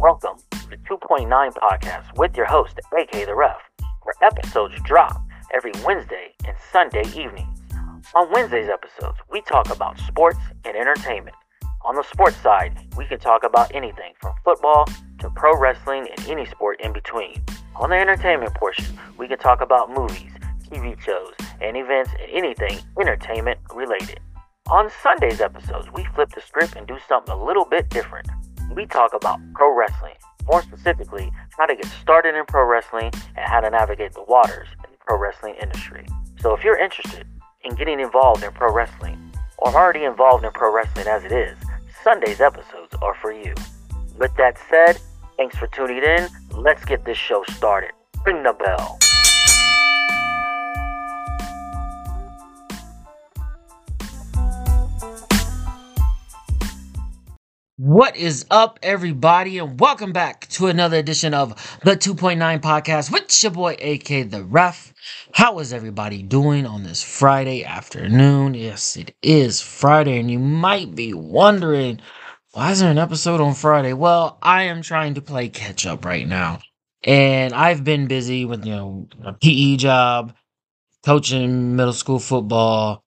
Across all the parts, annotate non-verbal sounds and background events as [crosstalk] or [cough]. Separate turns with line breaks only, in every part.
Welcome to the 2.9 podcast with your host, AK The Ref, where episodes drop every Wednesday and Sunday evenings. On Wednesday's episodes, we talk about sports and entertainment. On the sports side, we can talk about anything from football to pro wrestling and any sport in between. On the entertainment portion, we can talk about movies, TV shows, and events and anything entertainment related. On Sunday's episodes, we flip the script and do something a little bit different. We talk about pro wrestling, more specifically, how to get started in pro wrestling and how to navigate the waters in the pro wrestling industry. So if you're interested in getting involved in pro wrestling or already involved in pro wrestling as it is, Sunday's episodes are for you. With that said, thanks for tuning in. Let's get this show started. Ring the bell. What is up, everybody, and welcome back to another edition of the 2.9 podcast with your boy AK the Ref. How is everybody doing on this Friday afternoon? Yes, it is Friday, and you might be wondering why is there an episode on Friday? Well, I am trying to play catch up right now, and I've been busy with you know a PE job, coaching middle school football,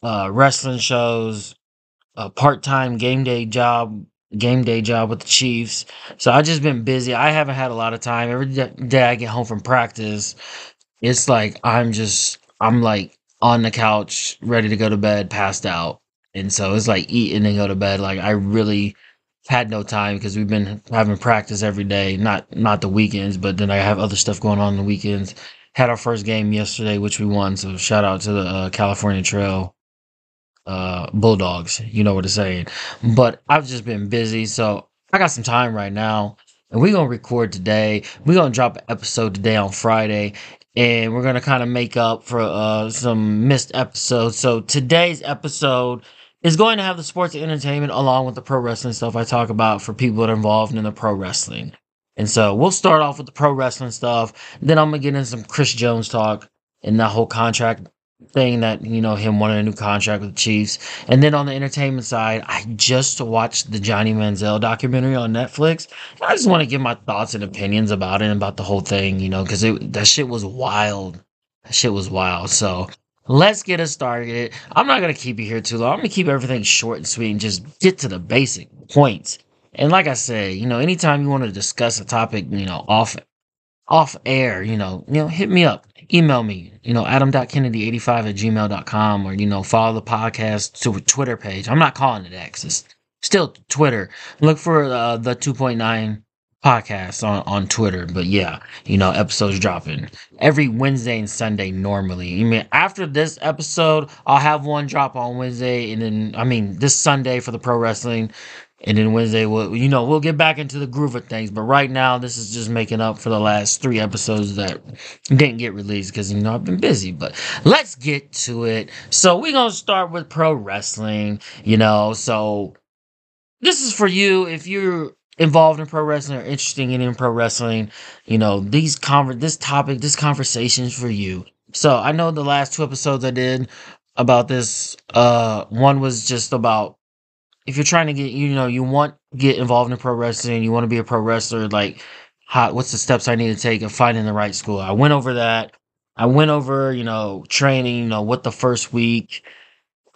uh, wrestling shows a part-time game day job game day job with the Chiefs. So I just been busy. I haven't had a lot of time. Every day I get home from practice, it's like I'm just I'm like on the couch, ready to go to bed, passed out. And so it's like eat and then go to bed. Like I really had no time because we've been having practice every day, not not the weekends, but then I have other stuff going on, the weekends. Had our first game yesterday, which we won. So shout out to the uh, California Trail uh Bulldogs. You know what I'm saying. But I've just been busy, so I got some time right now. And we're gonna record today. We're gonna drop an episode today on Friday. And we're gonna kind of make up for uh some missed episodes. So today's episode is going to have the sports and entertainment along with the pro wrestling stuff I talk about for people that are involved in the pro wrestling. And so we'll start off with the pro wrestling stuff. Then I'm gonna get into some Chris Jones talk and that whole contract thing that you know him wanting a new contract with the Chiefs. And then on the entertainment side, I just watched the Johnny Manziel documentary on Netflix. I just want to give my thoughts and opinions about it and about the whole thing, you know, because that shit was wild. That shit was wild. So let's get us started. I'm not gonna keep you here too long. I'm gonna keep everything short and sweet and just get to the basic points. And like I said, you know, anytime you want to discuss a topic, you know, off off air, you know, you know, hit me up email me, you know, adam.kennedy85 at gmail.com or, you know, follow the podcast to a Twitter page. I'm not calling it X. It's still Twitter. Look for uh, the 2.9 podcast on, on Twitter. But yeah, you know, episodes dropping every Wednesday and Sunday normally. I mean, after this episode, I'll have one drop on Wednesday and then, I mean, this Sunday for the pro wrestling. And then Wednesday, we'll, you know, we'll get back into the groove of things. But right now, this is just making up for the last three episodes that didn't get released because, you know, I've been busy. But let's get to it. So we're going to start with pro wrestling, you know. So this is for you if you're involved in pro wrestling or interested in pro wrestling. You know, these conver- this topic, this conversation is for you. So I know the last two episodes I did about this, uh, one was just about if you're trying to get you know you want get involved in pro wrestling you want to be a pro wrestler like how what's the steps i need to take of finding the right school? I went over that. I went over you know training you know what the first week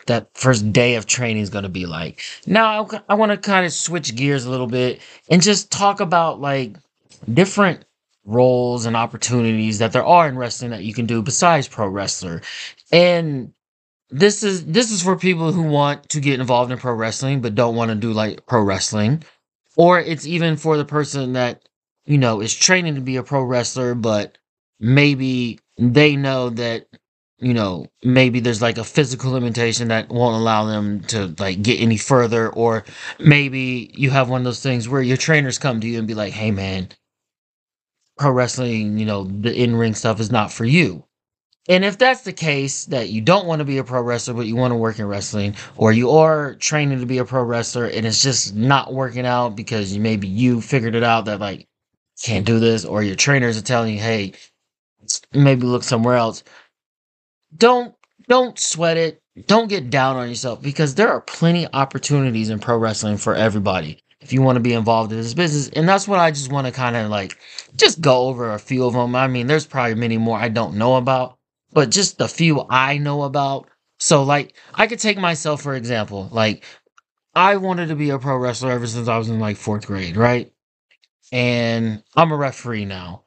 that first day of training is going to be like. Now i, I want to kind of switch gears a little bit and just talk about like different roles and opportunities that there are in wrestling that you can do besides pro wrestler. And this is this is for people who want to get involved in pro wrestling but don't want to do like pro wrestling. Or it's even for the person that you know is training to be a pro wrestler but maybe they know that you know maybe there's like a physical limitation that won't allow them to like get any further. Or maybe you have one of those things where your trainers come to you and be like hey man pro wrestling you know the in-ring stuff is not for you and if that's the case, that you don't want to be a pro wrestler, but you want to work in wrestling, or you are training to be a pro wrestler and it's just not working out because you, maybe you figured it out that like can't do this, or your trainers are telling you, hey, maybe look somewhere else. Don't don't sweat it. Don't get down on yourself because there are plenty opportunities in pro wrestling for everybody. if you want to be involved in this business. And that's what I just want to kind of like just go over a few of them. I mean, there's probably many more I don't know about, but just the few I know about. So, like, I could take myself for example. Like, I wanted to be a pro wrestler ever since I was in like fourth grade, right? And I'm a referee now.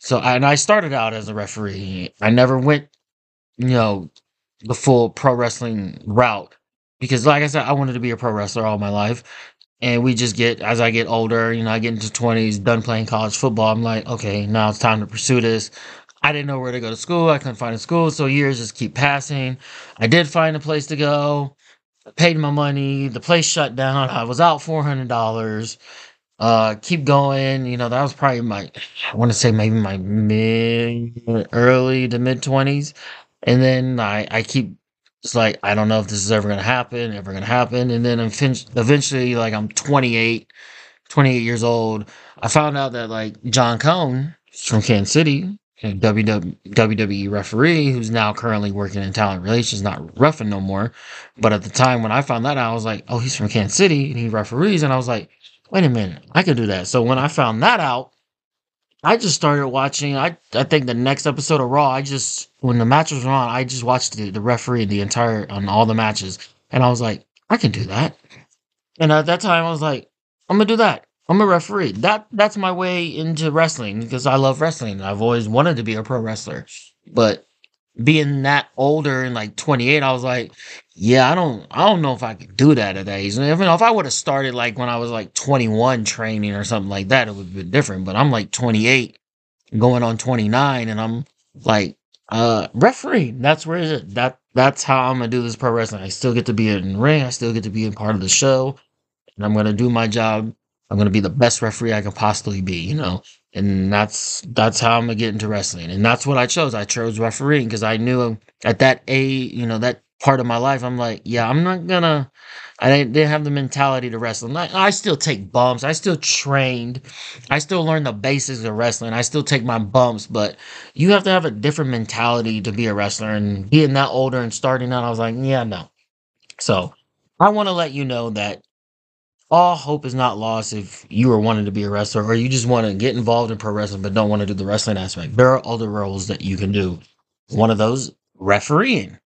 So, and I started out as a referee. I never went, you know, the full pro wrestling route because, like I said, I wanted to be a pro wrestler all my life. And we just get, as I get older, you know, I get into 20s, done playing college football. I'm like, okay, now it's time to pursue this. I didn't know where to go to school. I couldn't find a school. So years just keep passing. I did find a place to go. I paid my money. The place shut down. I was out $400. Uh, keep going. You know, that was probably my, I want to say maybe my mid, early to mid 20s. And then I, I keep it's like I don't know if this is ever gonna happen, ever gonna happen. And then I'm fin- eventually, like I'm 28, 28 years old. I found out that like John Cone from Kansas City, WWE referee who's now currently working in talent relations, not roughing no more. But at the time when I found that out, I was like, oh, he's from Kansas City and he referees. And I was like, wait a minute, I could do that. So when I found that out, I just started watching. I I think the next episode of Raw. I just when the match was on, I just watched the, the referee the entire on all the matches, and I was like, I can do that. And at that time, I was like, I'm gonna do that. I'm a referee. That that's my way into wrestling because I love wrestling. I've always wanted to be a pro wrestler, but being that older and like 28, I was like, yeah, I don't, I don't know if I could do that at that age. Even if I would have started like when I was like 21 training or something like that, it would have been different. But I'm like 28, going on 29, and I'm like, uh, referee. That's where is it? That that's how I'm gonna do this pro wrestling. I still get to be in the ring. I still get to be a part of the show, and I'm gonna do my job. I'm gonna be the best referee I can possibly be. You know, and that's that's how I'm gonna get into wrestling, and that's what I chose. I chose refereeing because I knew at that age, you know, that part of my life, I'm like, yeah, I'm not gonna. I didn't, didn't have the mentality to wrestle. I, I still take bumps. I still trained. I still learned the basics of wrestling. I still take my bumps, but you have to have a different mentality to be a wrestler. And being that older and starting out, I was like, yeah, no. So I want to let you know that all hope is not lost if you are wanting to be a wrestler or you just want to get involved in pro wrestling but don't want to do the wrestling aspect. There are other roles that you can do. One of those, refereeing,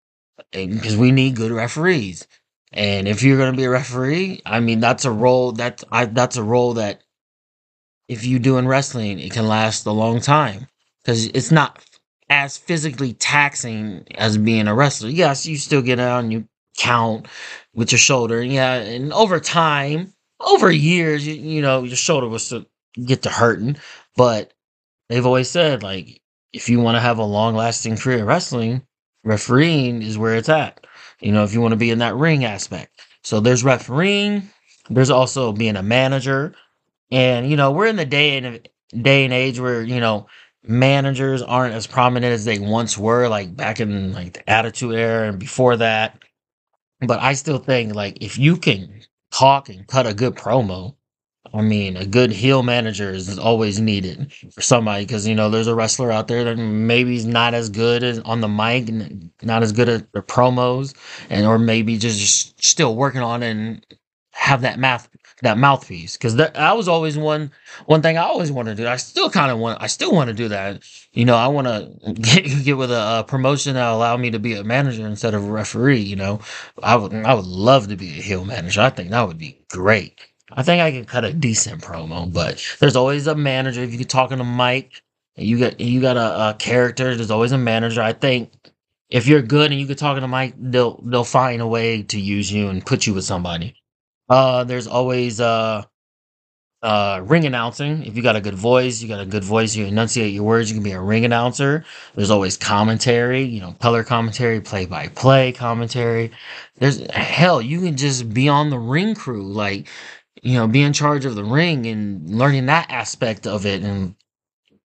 because we need good referees. And if you're going to be a referee, I mean, that's a role that I that's a role that if you do in wrestling, it can last a long time because it's not as physically taxing as being a wrestler. Yes, you still get out and you count with your shoulder. Yeah, and over time, over years, you, you know, your shoulder was to get to hurting. But they've always said, like, if you want to have a long lasting career in wrestling, refereeing is where it's at. You know, if you want to be in that ring aspect. So there's refereeing, there's also being a manager. And, you know, we're in the day and day and age where, you know, managers aren't as prominent as they once were, like back in like the attitude era and before that. But I still think like if you can talk and cut a good promo, I mean, a good heel manager is always needed for somebody because you know there's a wrestler out there that maybe is not as good as on the mic, not as good at the promos, and or maybe just, just still working on it and have that math that mouthpiece because that, that was always one one thing I always wanted to do. I still kind of want I still want to do that. You know, I want to [laughs] get get with a, a, promotion that allow me to be a manager instead of a referee. You know, I would I would love to be a heel manager. I think that would be great. I think I can cut a decent promo, but there's always a manager. If you are talking to Mike, you got you got a, a character. There's always a manager. I think if you're good and you can talk to Mike, they'll they'll find a way to use you and put you with somebody. Uh, there's always uh, uh, ring announcing. If you got a good voice, you got a good voice, you enunciate your words, you can be a ring announcer. There's always commentary, you know, color commentary, play by play commentary. There's hell, you can just be on the ring crew, like, you know, be in charge of the ring and learning that aspect of it and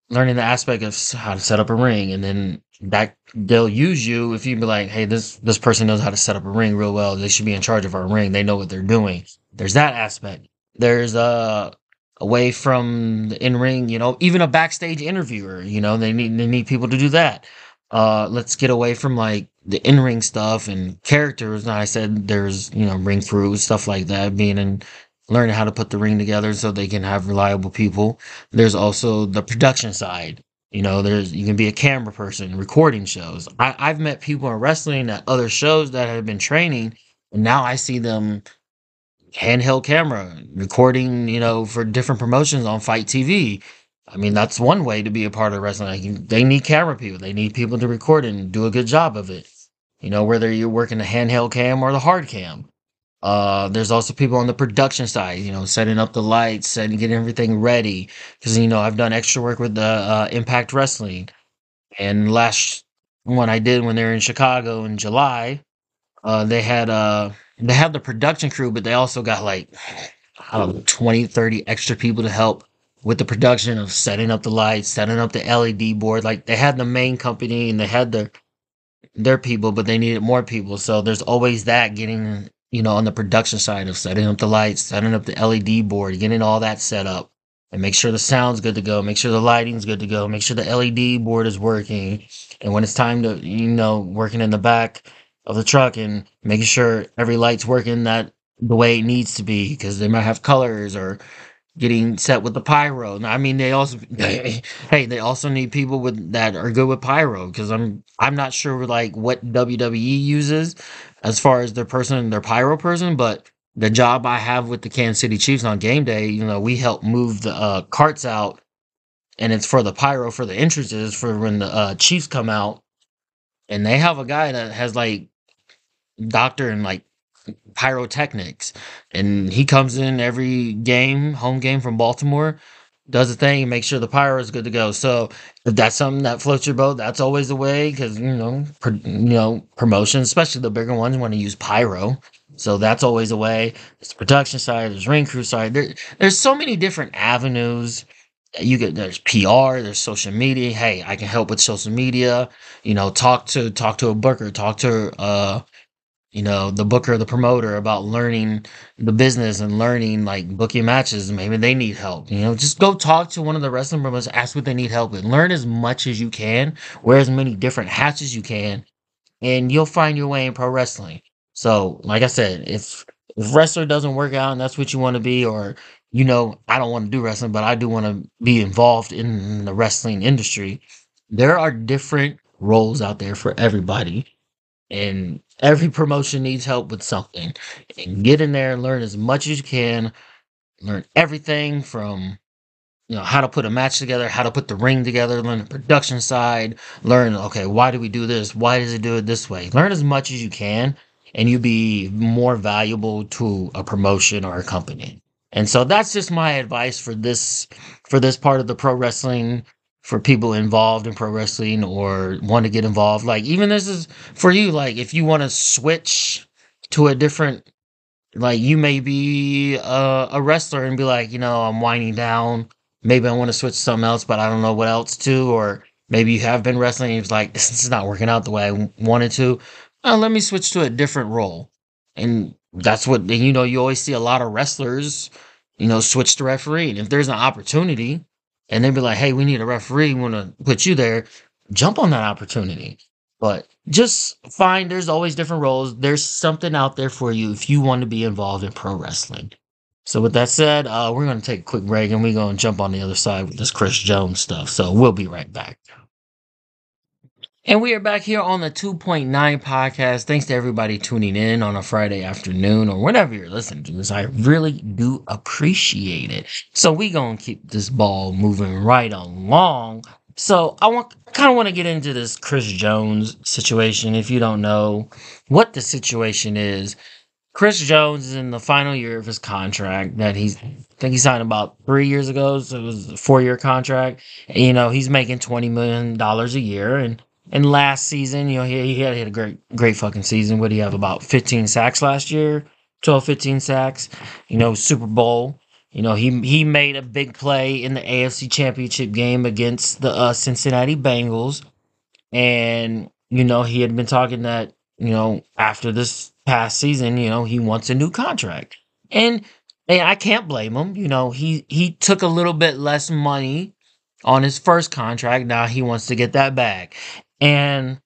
learning the aspect of how to set up a ring and then that they'll use you if you be like, hey, this this person knows how to set up a ring real well. They should be in charge of our ring. They know what they're doing. There's that aspect. There's uh away from the in ring, you know, even a backstage interviewer. You know, they need they need people to do that. Uh, let's get away from like the in ring stuff and characters. And I said there's you know ring crew stuff like that being in learning how to put the ring together so they can have reliable people. There's also the production side. You know, there's you can be a camera person recording shows. I, I've met people in wrestling at other shows that have been training, and now I see them handheld camera recording. You know, for different promotions on FITE TV. I mean, that's one way to be a part of wrestling. Like, they need camera people. They need people to record and do a good job of it. You know, whether you're working the handheld cam or the hard cam. Uh, there's also people on the production side, you know, setting up the lights and getting everything ready. Because you know, I've done extra work with the uh, Impact Wrestling, and last one I did when they were in Chicago in July, uh, they had uh they had the production crew, but they also got like I don't know 20, 30 extra people to help with the production of setting up the lights, setting up the LED board. Like they had the main company and they had their their people, but they needed more people. So there's always that getting, you know, on the production side of setting up the lights, setting up the LED board, getting all that set up, and make sure the sound's good to go, make sure the lighting's good to go, make sure the LED board is working. And when it's time to, you know, working in the back of the truck and making sure every light's working that the way it needs to be, because they might have colors or getting set with the pyro. I mean, they also [laughs] hey, they also need people with that are good with pyro because I'm I'm not sure like what WWE uses as far as their person, their pyro person, but the job I have with the Kansas City Chiefs on game day, you know, we help move the uh, carts out, and it's for the pyro for the entrances for when the uh, Chiefs come out, and they have a guy that has like doctor and like pyrotechnics. And he comes in every game, home game from Baltimore, does the thing, and sure the pyro is good to go. So if that's something that floats your boat, that's always the way because you know, pro, you know, promotions, especially the bigger ones, want to use pyro. So that's always a way. It's the production side, there's ring crew side. There, there's so many different avenues. You get there's PR, there's social media. Hey, I can help with social media. You know, talk to talk to a booker, talk to uh you know, the booker, the promoter about learning the business and learning like booking matches. Maybe they need help. You know, just go talk to one of the wrestling promoters, ask what they need help with. Learn as much as you can, wear as many different hats as you can, and you'll find your way in pro wrestling. So, like I said, if if wrestler doesn't work out and that's what you want to be, or you know, I don't want to do wrestling, but I do want to be involved in the wrestling industry, there are different roles out there for everybody and every promotion needs help with something. And get in there and learn as much as you can. Learn everything from you know how to put a match together, how to put the ring together, learn the production side, learn okay, why do we do this? Why does it do it this way? Learn as much as you can and you'll be more valuable to a promotion or a company. And so that's just my advice for this for this part of the pro wrestling for people involved in pro wrestling or want to get involved. Like even this is for you. Like if you want to switch to a different, like you may be a, a wrestler and be like, you know, I'm winding down. Maybe I want to switch to something else, but I don't know what else to. Or maybe you have been wrestling and it's like this is not working out the way I wanted to. Oh, let me switch to a different role. And that's what and you know. You always see a lot of wrestlers, you know, switch to referee. And if there's an opportunity and they'd be like, "Hey, we need a referee. We want to put you there." Jump on that opportunity. But just find there's always different roles. There's something out there for you if you want to be involved in pro wrestling. So with that said, uh, we're going to take a quick break and we're going to jump on the other side with this Chris Jones stuff. So we'll be right back. And we are back here on the 2.9 podcast. Thanks to everybody tuning in on a Friday afternoon or whenever you're listening to this. I really do appreciate it. So we to keep this ball moving right along. So I want kind of want to get into this Chris Jones situation. If you don't know what the situation is, Chris Jones is in the final year of his contract that he's I think he signed about three years ago. So it was a four year contract. You know, he's making twenty million dollars a year and and last season, you know, he, he had, he had a great, great fucking season. What do you have? About 15 sacks last year, 12, 15 sacks. You know, Super Bowl. You know, he he made a big play in the AFC Championship game against the uh, Cincinnati Bengals, and you know he had been talking that you know after this past season, you know he wants a new contract, and and I can't blame him. You know, he he took a little bit less money on his first contract. Now he wants to get that back. And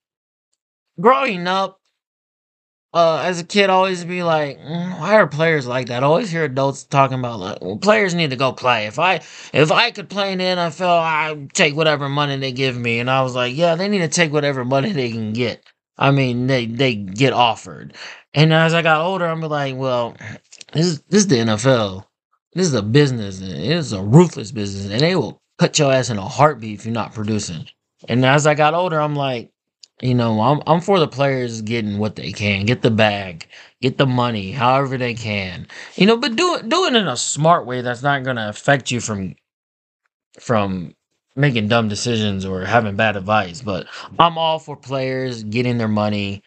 growing up, uh, as a kid, I always be like, mm, why are players like that? I always hear adults talking about like, well, players need to go play. If I if I could play in the NFL, I'd take whatever money they give me. And I was like, yeah, they need to take whatever money they can get. I mean, they they get offered. And as I got older, I'm like, well, this is this is the NFL. This is a business. It is a ruthless business, and they will cut your ass in a heartbeat if you're not producing. And as I got older, I'm like, you know, I'm I'm for the players getting what they can, get the bag, get the money, however they can. You know, but do it do it in a smart way that's not gonna affect you from from making dumb decisions or having bad advice. But I'm all for players getting their money,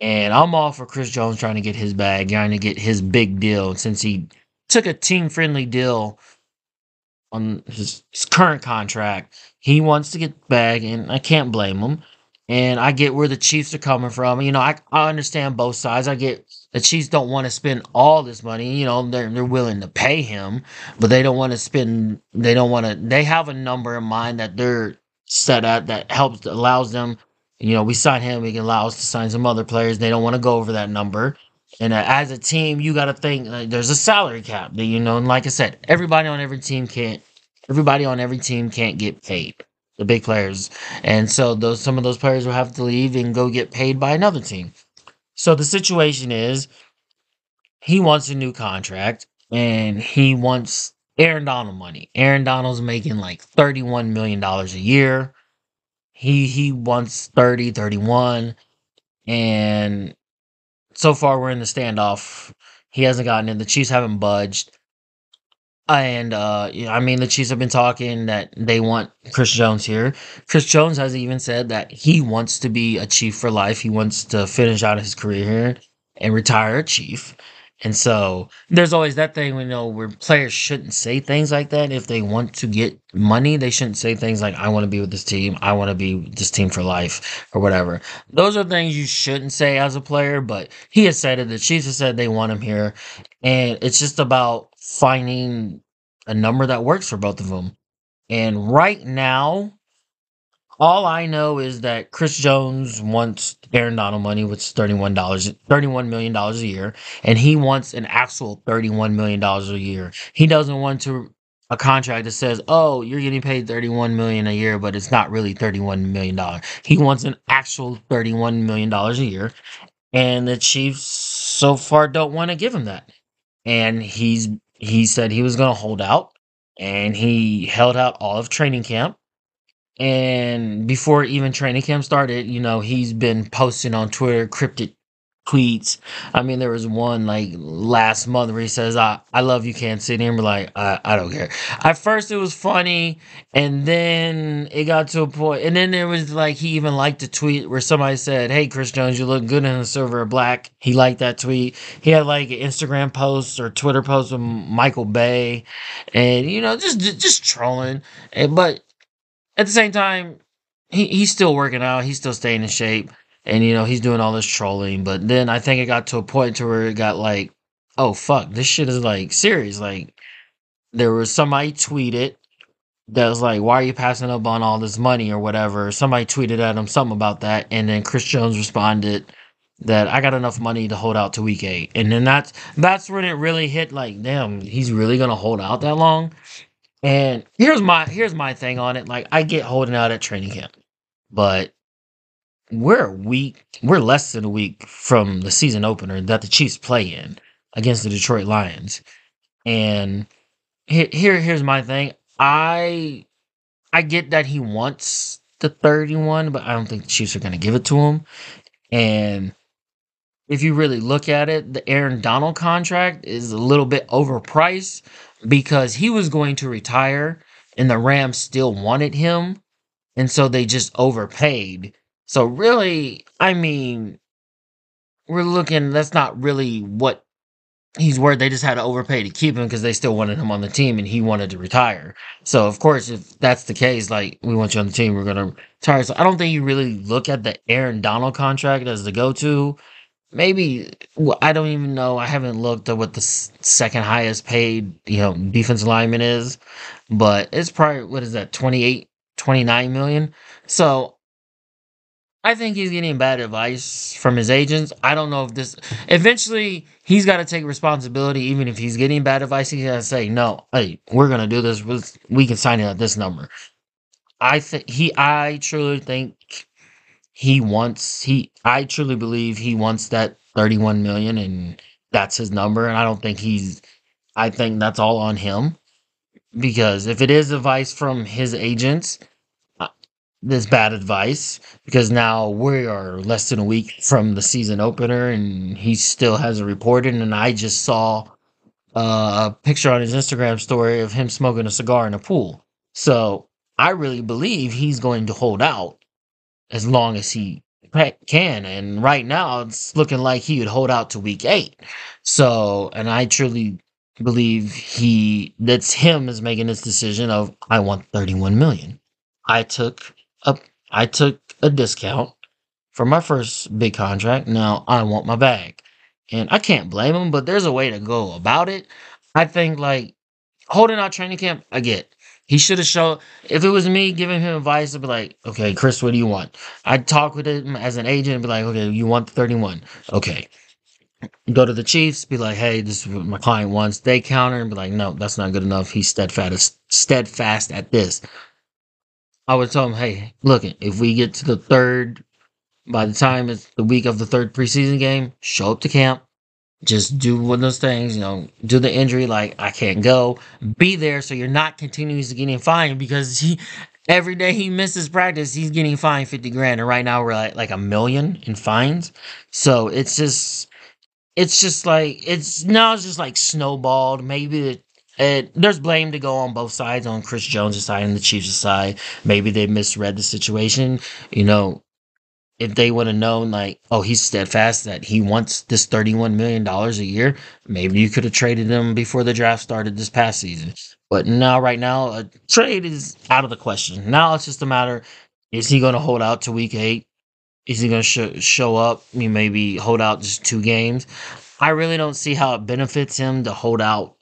and I'm all for Chris Jones trying to get his bag, trying to get his big deal since he took a team friendly deal on his, his current contract. He wants to get back, and I can't blame him. And I get where the Chiefs are coming from. You know, I, I understand both sides. I get the Chiefs don't want to spend all this money. You know, they're they're willing to pay him, but they don't want to spend. They don't want to. They have a number in mind that they're set at that helps allows them. You know, we sign him. We can allow us to sign some other players. They don't want to go over that number. And uh, as a team, you got to think there's a salary cap. That, you know, and like I said, everybody on every team can't. Everybody on every team can't get paid. The big players, and so those some of those players will have to leave and go get paid by another team. So the situation is, he wants a new contract, and he wants Aaron Donald money. Aaron Donald's making like thirty-one million dollars a year. He he wants 30, 31, and so far we're in the standoff. He hasn't gotten in. The Chiefs haven't budged. And uh, I mean, the Chiefs have been talking that they want Chris Jones here. Chris Jones has even said that he wants to be a Chief for life. He wants to finish out his career here and retire a Chief. And so there's always that thing, you know, where players shouldn't say things like that. If they want to get money, they shouldn't say things like, I want to be with this team. I want to be with this team for life or whatever. Those are things you shouldn't say as a player, but he has said it. The Chiefs have said they want him here. And it's just about finding a number that works for both of them. And right now, all I know is that Chris Jones wants Aaron Donald money, which is thirty-one dollars, thirty-one million dollars a year, and he wants an actual thirty-one million dollars a year. He doesn't want to a contract that says, "Oh, you're getting paid thirty-one million a year, but it's not really thirty-one million dollars." He wants an actual thirty-one million dollars a year, and the Chiefs so far don't want to give him that. And he's he said he was going to hold out, and he held out all of training camp. And before even training camp started, you know, he's been posting on Twitter cryptic tweets. I mean, there was one like last month where he says, I, I love you, Kansas City. And we're like, I, I don't care. At first, it was funny. And then it got to a point, And then there was like, he even liked a tweet where somebody said, Hey, Chris Jones, you look good in the silver black. He liked that tweet. He had like an Instagram post or Twitter post with Michael Bay. And, you know, just, just trolling. But at the same time, he, he's still working out. He's still staying in shape. And, you know, he's doing all this trolling. But then I think it got to a point to where it got like, oh, fuck, this shit is like serious. Like, there was somebody tweeted that was like, why are you passing up on all this money or whatever? Somebody tweeted at him something about that. And then Chris Jones responded that I got enough money to hold out to week eight. And then that's that's when it really hit like, damn, he's really gonna hold out that long. And here's my here's my thing on it. Like I get holding out at training camp, but we're a week, we're less than a week from the season opener that the Chiefs play in against the Detroit Lions. And here, here here's my thing. I I get that he wants the 31, but I don't think the Chiefs are going to give it to him. And if you really look at it, the Aaron Donald contract is a little bit overpriced because he was going to retire and the Rams still wanted him. And so they just overpaid. So really, I mean, we're looking, that's not really what he's worth. They just had to overpay to keep him because they still wanted him on the team and he wanted to retire. So of course, if that's the case, like we want you on the team, we're gonna retire. So I don't think you really look at the Aaron Donald contract as the go-to maybe I don't even know. I haven't looked at what the second highest paid, you know, defense lineman is, but it's probably what is that 28 29 million. So I think he's getting bad advice from his agents. I don't know if this eventually he's got to take responsibility. Even if he's getting bad advice, he's got to say, "No, hey, we're gonna do this. We can sign it at this number." I think he. I truly think he wants. He. I truly believe he wants that thirty-one million, and that's his number. And I don't think he's. I think that's all on him because if it is advice from his agents this bad advice because now we are less than a week from the season opener and he still hasn't reported. And I just saw uh, a picture on his Instagram story of him smoking a cigar in a pool. So I really believe he's going to hold out as long as he can. And right now it's looking like he would hold out to week eight. So, and I truly believe he, that's him is making this decision of, I want 31 million. I took a, I took a discount for my first big contract. Now I want my bag. And I can't blame him, but there's a way to go about it. I think like holding out training camp, I get. He should have shown if it was me giving him advice, I'd be like, okay, Chris, what do you want? I'd talk with him as an agent and be like, okay, you want the 31. Okay. Go to the Chiefs, be like, hey, this is what my client wants. They counter and be like, no, that's not good enough. He's steadfast steadfast at this. I would tell him, hey, look, if we get to the third, by the time it's the week of the third preseason game, show up to camp. Just do one of those things, you know, do the injury like I can't go. Be there so you're not continuously getting fined because he every day he misses practice, he's getting fined 50 grand. And right now we're at like a million in fines. So it's just it's just like it's now it's just like snowballed. Maybe there's blame to go on both sides, on Chris Jones' side and the Chiefs' side. Maybe they misread the situation. You know, if they would have known, like, oh, he's steadfast that he wants this $31 million a year, maybe you could have traded him before the draft started this past season. But now, right now, a trade is out of the question. Now it's just a matter is he going to hold out to week eight? Is he going to sh- show up? Mean, maybe hold out just two games. I really don't see how it benefits him to hold out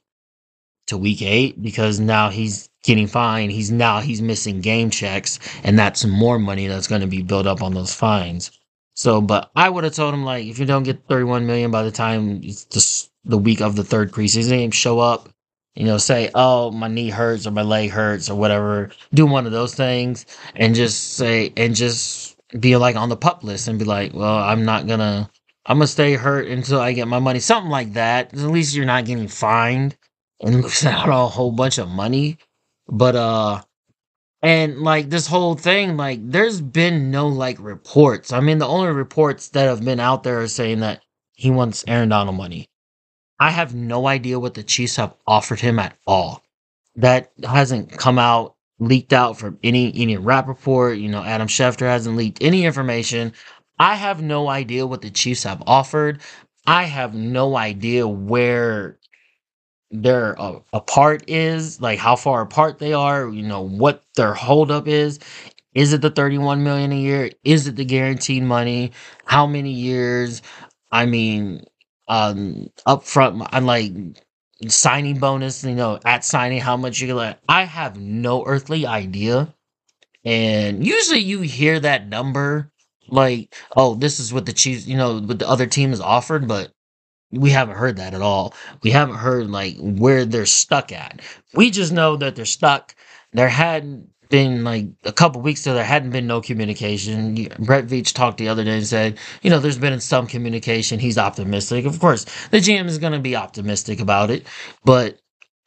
to week eight because now he's getting fined. He's now he's missing game checks, and that's more money that's going to be built up on those fines. So, but I would have told him like, if you don't get 31 million by the time it's just the week of the third preseason game, show up. You know, say, oh, my knee hurts or my leg hurts or whatever. Do one of those things and just say, and just be like on the pup list and be like, well, I'm not gonna, I'm gonna stay hurt until I get my money. Something like that. At least you're not getting fined and [laughs] out a whole bunch of money. But uh and like this whole thing, like there's been no like reports. I mean, the only reports that have been out there are saying that he wants Aaron Donald money. I have no idea what the Chiefs have offered him at all. That hasn't come out leaked out from any any Rapoport. You know, Adam Schefter hasn't leaked any information. I have no idea what the Chiefs have offered. I have no idea where their uh, apart is, like how far apart they are, you know, what their holdup is. Is it the 31 million a year? Is it the guaranteed money? How many years? I mean, um, upfront, I'm like signing bonus, you know, at signing, how much you get like. I have no earthly idea. And usually you hear that number like, oh, this is what the Chiefs, you know, what the other team is offered, but we haven't heard that at all. We haven't heard like where they're stuck at. We just know that they're stuck. There hadn't been like a couple weeks ago, there hadn't been no communication. Brett Veach talked the other day and said, you know, there's been some communication. He's optimistic. Of course, the GM is going to be optimistic about it, but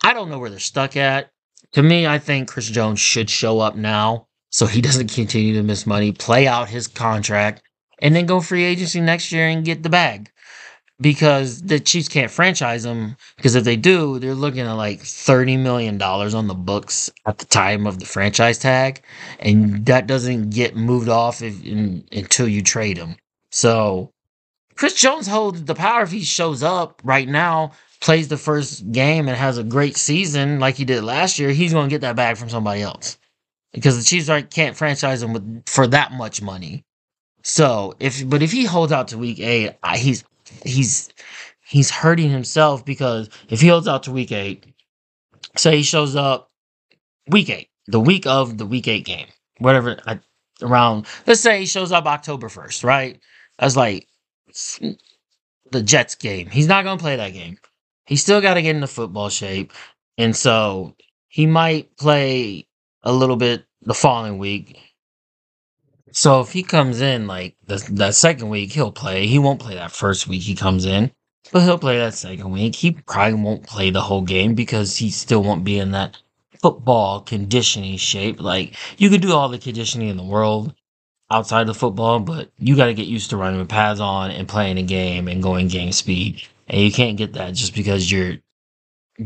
I don't know where they're stuck at. To me, I think Chris Jones should show up now so he doesn't continue to miss money, play out his contract, and then go free agency next year and get the bag because the Chiefs can't franchise him. Because if they do, they're looking at like thirty million dollars on the books at the time of the franchise tag, and that doesn't get moved off if, in, until you trade him. So Chris Jones holds the power if he shows up right now, plays the first game, and has a great season like he did last year. He's going to get that bag from somebody else because the Chiefs can't franchise him with, for that much money. So if but if he holds out to week eight, he's he's he's hurting himself because if he holds out to week eight, say he shows up week eight, the week of the week eight game, whatever. I around, let's say he shows up October 1st, right? That's like the Jets game. He's not going to play that game. He's still got to get into football shape. And so he might play a little bit the following week. So if he comes in like the, that second week, he'll play. He won't play that first week he comes in, but he'll play that second week. He probably won't play the whole game because he still won't be in that football conditioning shape. Like you could do all the conditioning in the world outside of football, but you got to get used to running with pads on and playing a game and going game speed. And you can't get that just because you're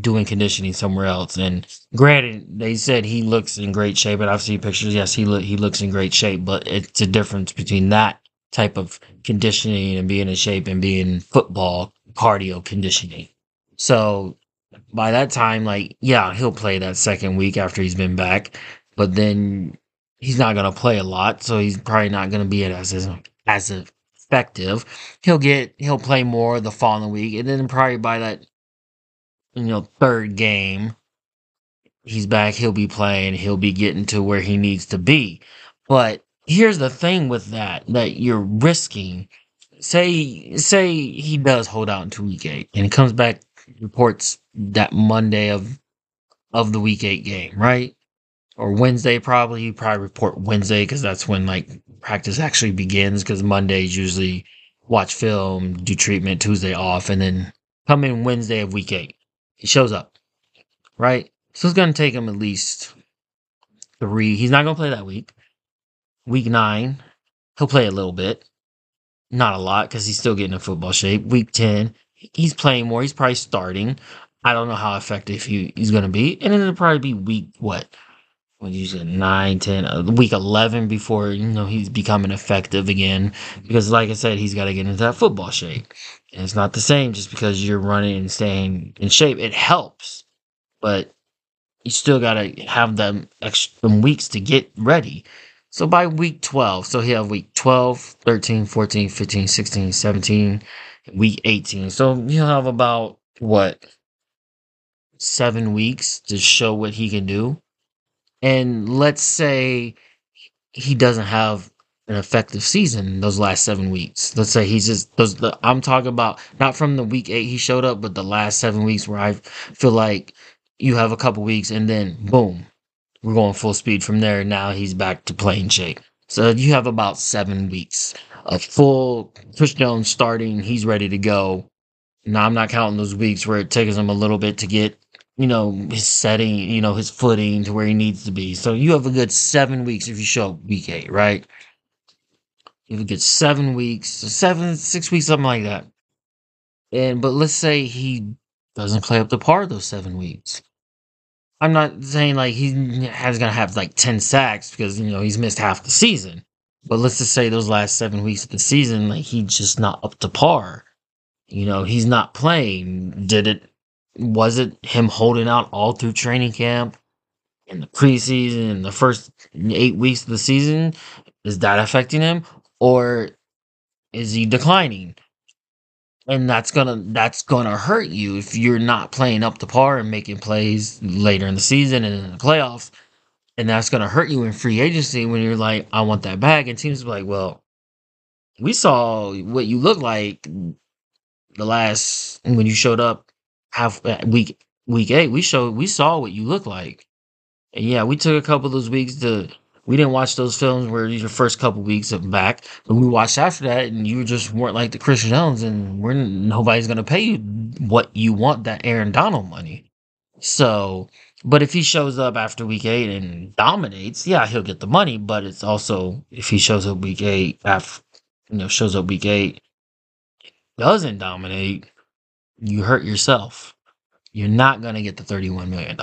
doing conditioning somewhere else. And granted, they said he looks in great shape, and I've seen pictures. Yes, he look he looks in great shape, but it's a difference between that type of conditioning and being in shape and being football cardio conditioning. So by that time, like, yeah, he'll play that second week after he's been back, but then he's not gonna play a lot, so he's probably not gonna be as as as effective. He'll get he'll play more the following week, and then probably by that you know third game, he's back. He'll be playing. He'll be getting to where he needs to be. But here's the thing with that that you're risking. Say say he does hold out into week eight, and he comes back reports that Monday of of the week eight game, right? Or Wednesday probably. You probably report Wednesday because that's when like practice actually begins. Because Mondays usually watch film, do treatment, Tuesday off, and then come in Wednesday of week eight. He shows up, right? So it's gonna take him at least three. He's not gonna play that week. Week nine, he'll play a little bit, not a lot because he's still getting in football shape. Week ten, he's playing more. He's probably starting. I don't know how effective he, he's going to be. And then it'll probably be week, what? When you said 9, 10, uh, week 11 before, you know, he's becoming effective again. Because, like I said, he's got to get into that football shape. And it's not the same just because you're running and staying in shape. It helps. But you still got to have them extra weeks to get ready. So by week 12, so he'll have week 12, 13, 14, 15, 16, 17, week 18. So he'll have about, what, seven weeks to show what he can do. And let's say he doesn't have an effective season in those last seven weeks. Let's say he's just those. The, I'm talking about not from the week eight he showed up, but the last seven weeks where I feel like you have a couple weeks and then boom, we're going full speed from there. Now he's back to playing shape. So you have about seven weeks of full Chris Jones starting. He's ready to go. Now I'm not counting those weeks where it takes him a little bit to get you know, his setting, you know, his footing to where he needs to be. So you have a good seven weeks if you show up week eight, right? You have a good seven weeks, seven, six weeks, something like that. And but let's say he doesn't play up to par those seven weeks. I'm not saying like he has gonna have like ten sacks because you know he's missed half the season. But let's just say those last seven weeks of the season, like he's just not up to par. You know, he's not playing. Did it was it him holding out all through training camp in the preseason in the first eight weeks of the season? Is that affecting him? Or is he declining? And that's gonna that's gonna hurt you if you're not playing up to par and making plays later in the season and in the playoffs. And that's gonna hurt you in free agency when you're like, I want that bag. And teams be like, Well, we saw what you look like the last when you showed up half uh, week week eight, we showed we saw what you look like. And yeah, we took a couple of those weeks to we didn't watch those films where your first couple weeks of back, but we watched after that, and you just weren't like the Christian Jones, and we're nobody's gonna pay you what you want that Aaron Donald money. So, but if he shows up after week eight and dominates, yeah, he'll get the money. But it's also if he shows up week eight after you know shows up week eight, doesn't dominate, you hurt yourself. You're not going to get the $31 million.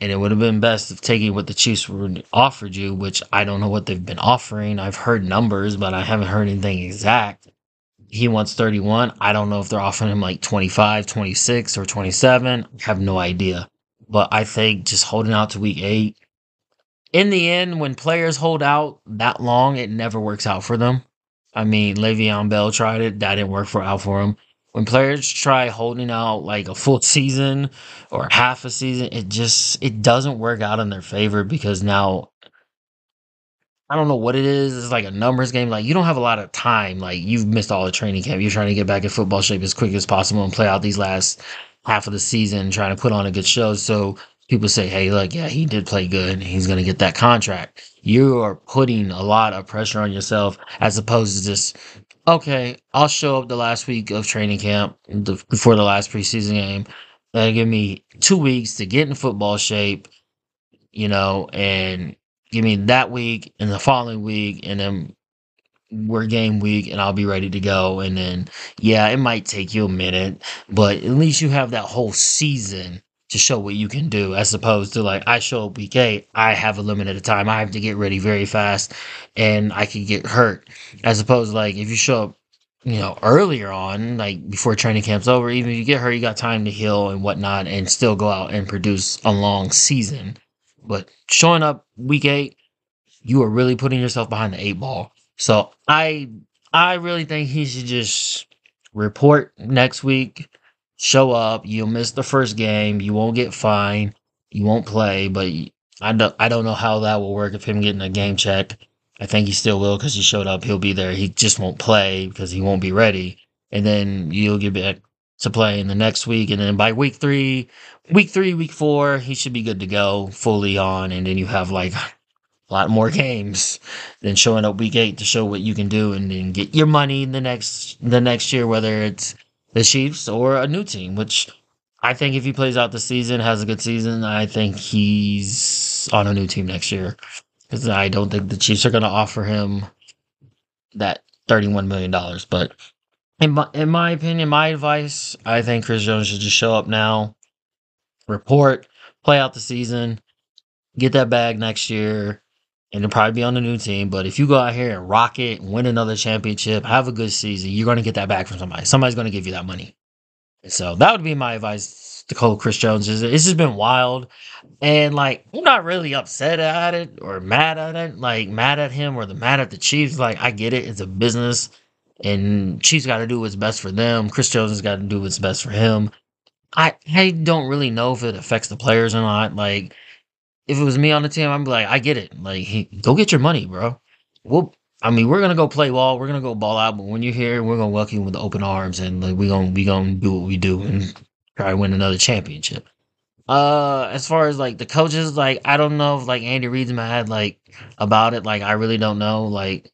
And it would have been best if taking what the Chiefs would offered you, which I don't know what they've been offering. I've heard numbers, but I haven't heard anything exact. He wants 31. I don't know if they're offering him like 25, 26, or 27. I have no idea. But I think just holding out to week eight. In the end, when players hold out that long, it never works out for them. I mean, Le'Veon Bell tried it. That didn't work for out for him when players try holding out like a full season or half a season, it just it doesn't work out in their favor because now I don't know what it is. It's like a numbers game. Like you don't have a lot of time. Like you've missed all the training camp. You're trying to get back in football shape as quick as possible and play out these last half of the season, trying to put on a good show. So people say, "Hey, look, yeah, he did play good. He's going to get that contract." You are putting a lot of pressure on yourself as opposed to just, okay, I'll show up the last week of training camp before the last preseason game. That'll give me two weeks to get in football shape, you know, and give me that week and the following week, and then we're game week and I'll be ready to go. And then, yeah, it might take you a minute, but at least you have that whole season to show what you can do as opposed to like I show up week eight, I have a limited time. I have to get ready very fast and I could get hurt. As opposed to like if you show up, you know, earlier on, like before training camp's over, even if you get hurt, you got time to heal and whatnot and still go out and produce a long season. But showing up week eight, you are really putting yourself behind the eight ball. So I I really think he should just report next week show up. You'll miss the first game. You won't get fined. You won't play. But I don't, I don't know how that will work if him getting a game check. I think he still will because he showed up. He'll be there. He just won't play because he won't be ready. And then you'll get back to play in the next week. And then by week three, week three, week four, he should be good to go fully on. And then you have like [laughs] a lot more games than showing up week eight to show what you can do and then get your money in the next the next year, whether it's the Chiefs or a new team, which I think if he plays out the season, has a good season, I think he's on a new team next year. Because I don't think the Chiefs are going to offer him that $31 million. But in my, in my opinion, my advice, I think Chris Jones should just show up now, report, play out the season, get that bag next year, and it'll probably be on the new team. But if you go out here and rock it, win another championship, have a good season, you're going to get that back from somebody. Somebody's going to give you that money. So that would be my advice to Cole Chris Jones. Is It's just been wild. And like, I'm not really upset at it or mad at it, like mad at him or the mad at the Chiefs. Like, I get it. It's a business and Chiefs got to do what's best for them. Chris Jones has got to do what's best for him. I, I don't really know if it affects the players or not. Like, if it was me on the team, I'm like, I get it. Like, hey, go get your money, bro. Well, I mean, we're gonna go play ball. We're gonna go ball out. But when you're here, we're gonna welcome you with open arms, and like we gonna we gonna do what we do and try to win another championship. Uh, as far as like the coaches, like I don't know if like Andy Reid's mad like about it. Like I really don't know. Like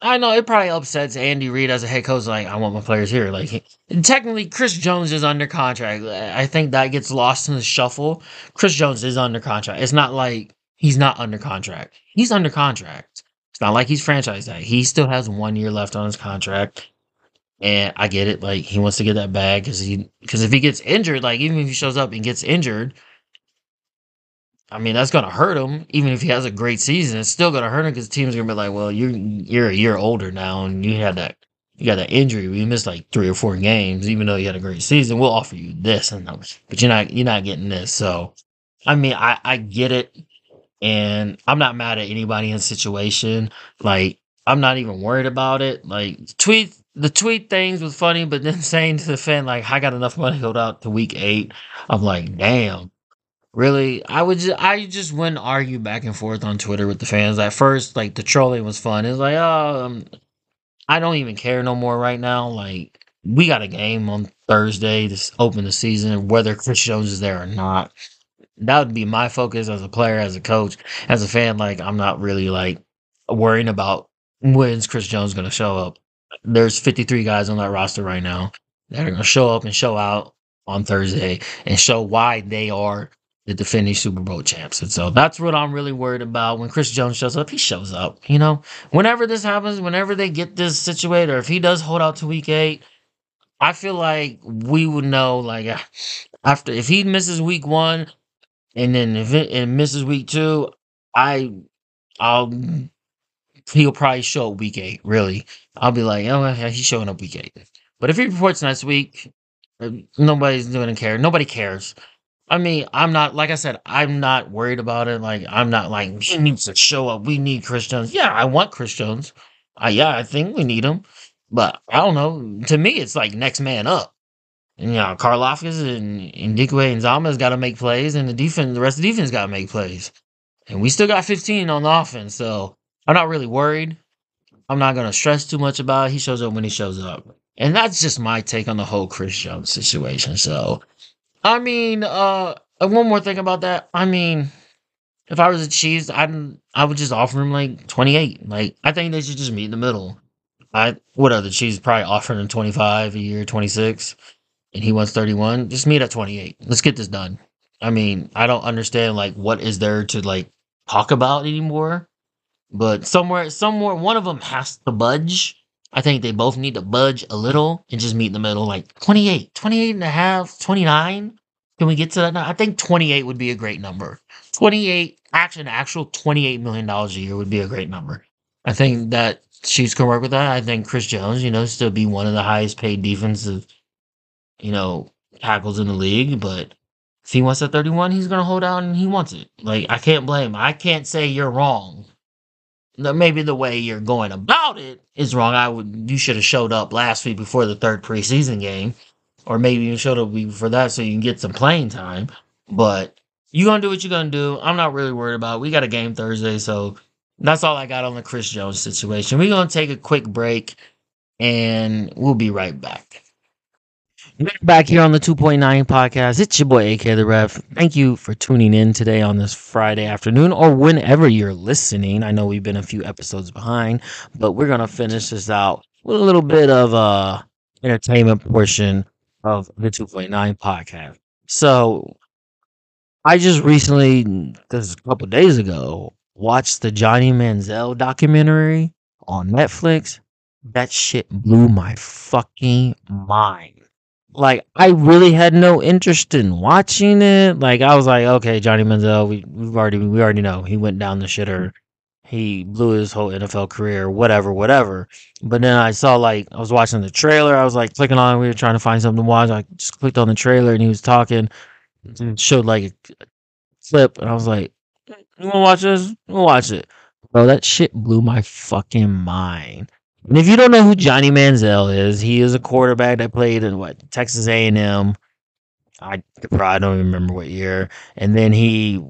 I know it probably upsets Andy Reid as a head coach. Like, I want my players here. Like, technically, Chris Jones is under contract. I think that gets lost in the shuffle. Chris Jones is under contract. It's not like he's not under contract. He's under contract. It's not like he's franchise tag. He still has one year left on his contract. And I get it. Like, he wants to get that bag because he because if he gets injured, like even if he shows up and gets injured, I mean, that's gonna hurt him. Even if he has a great season, it's still gonna hurt him because team's gonna be like, "Well, you're you're a year older now, and you had that you got that injury. You missed like three or four games, even though you had a great season. We'll offer you this, and but you're not you're not getting this. So, I mean, I I get it, and I'm not mad at anybody in situation. Like, I'm not even worried about it. Like, tweet the tweet things was funny, but then [laughs] saying to the fan like, "I got enough money to go out to week eight. I'm like, damn really? I would just i just wouldn't argue back and forth on twitter with the fans. At first like the trolling was fun. It's like oh um, i don't even care no more right now. Like we got a game on thursday to open the season whether chris jones is there or not. That would be my focus as a player as a coach as a fan. Like i'm not really like worrying about when's chris jones going to show up. There's 53 guys on that roster right now that are going to show up and show out on thursday and show why they are the defending Super Bowl champs. And so that's what I'm really worried about. When Chris Jones shows up, he shows up. You know, whenever this happens, whenever they get this situated, or if he does hold out to week eight, I feel like we would know, like, [sighs] after if he misses week one, and then if it, it misses week two, I, I'll, he'll probably show up week eight. Really, I'll be like, oh, he's showing up week eight. But if he reports next week, uh, nobody's going to care. Nobody cares. I mean, I'm not like I said, I'm not worried about it. Like I'm not like he needs to show up. We need Chris Jones. Yeah, I want Chris Jones. Uh, yeah, I think we need him. But I don't know. To me, it's like next man up. And, you know, Karlaftis and, and Dikwe and Zama's got to make plays, and the defense, the rest of the defense got to make plays. And we still got 15 on the offense. So I'm not really worried. I'm not gonna stress too much about it. He shows up when he shows up. And that's just my take on the whole Chris Jones situation. So I mean, uh one more thing about that. I mean, if I was a cheese, I'd I would just offer him like 28. Like I think they should just meet in the middle. I what other Chiefs probably offering him 25 a year, 26, and he wants 31. Just meet at 28. Let's get this done. I mean, I don't understand like what is there to like talk about anymore. But somewhere, somewhere, one of them has to budge. I think they both need to budge a little and just meet in the middle, like 28, 28 and a half, 29. Can we get to that? I think 28 would be a great number. 28, actually, an actual $28 million a year would be a great number. I think that Chiefs can work with that. I think Chris Jones, you know, still be one of the highest paid defensive, you know, tackles in the league. But if he wants a 31, he's going to hold out and he wants it. Like, I can't blame him. I can't say you're wrong the, maybe the way you're going about it is wrong. I would you should have showed up last week before the third preseason game, or maybe you showed up before that so you can get some playing time. But you're gonna do what you're gonna do. I'm not really worried about. It. We got a game Thursday, so that's all I got on the Chris Jones situation. We're gonna take a quick break, and we'll be right back. Back here on the 2.9 podcast, it's your boy AK the Ref. Thank you for tuning in today on this Friday afternoon or whenever you're listening. I know we've been a few episodes behind, but we're gonna finish this out with a little bit of uh entertainment portion of the 2.9 podcast. So I just recently, this a couple days ago, watched the Johnny Manziel documentary on Netflix. That shit blew my fucking mind like I really had no interest in watching it. Like I was like, okay, Johnny Manziel, we we've already we already know he went down the shitter. He blew his whole NFL career, whatever, whatever. But then I saw like I was watching the trailer. I was like clicking on. We were trying to find something to watch. I just clicked on the trailer and he was talking. And showed like a clip, and I was like, "You want to watch this? We'll watch it." Bro, that shit blew my fucking mind. And if you don't know who Johnny Manziel is, he is a quarterback that played in what Texas A and M. I probably don't even remember what year. And then he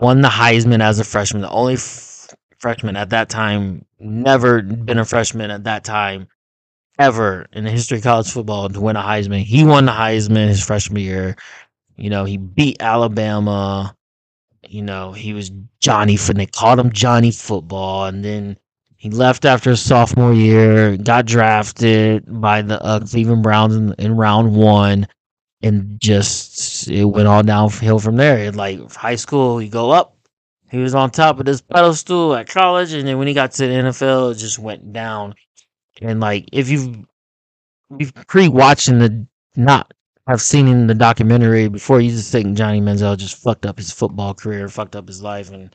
won the Heisman as a freshman, the only f- freshman at that time, never been a freshman at that time ever in the history of college football to win a Heisman. He won the Heisman his freshman year. You know, he beat Alabama. You know, he was Johnny. They called him Johnny Football, and then he left after his sophomore year, got drafted by the uh, Cleveland Browns in, in, round one, and just it went all downhill from there. It, like high school, you go up. He was on top of this pedestal at college, and then when he got to the NFL, it just went down. And like, if you've you've pre-watching the not have seen in the documentary before, you just think Johnny Manziel just fucked up his football career, fucked up his life, and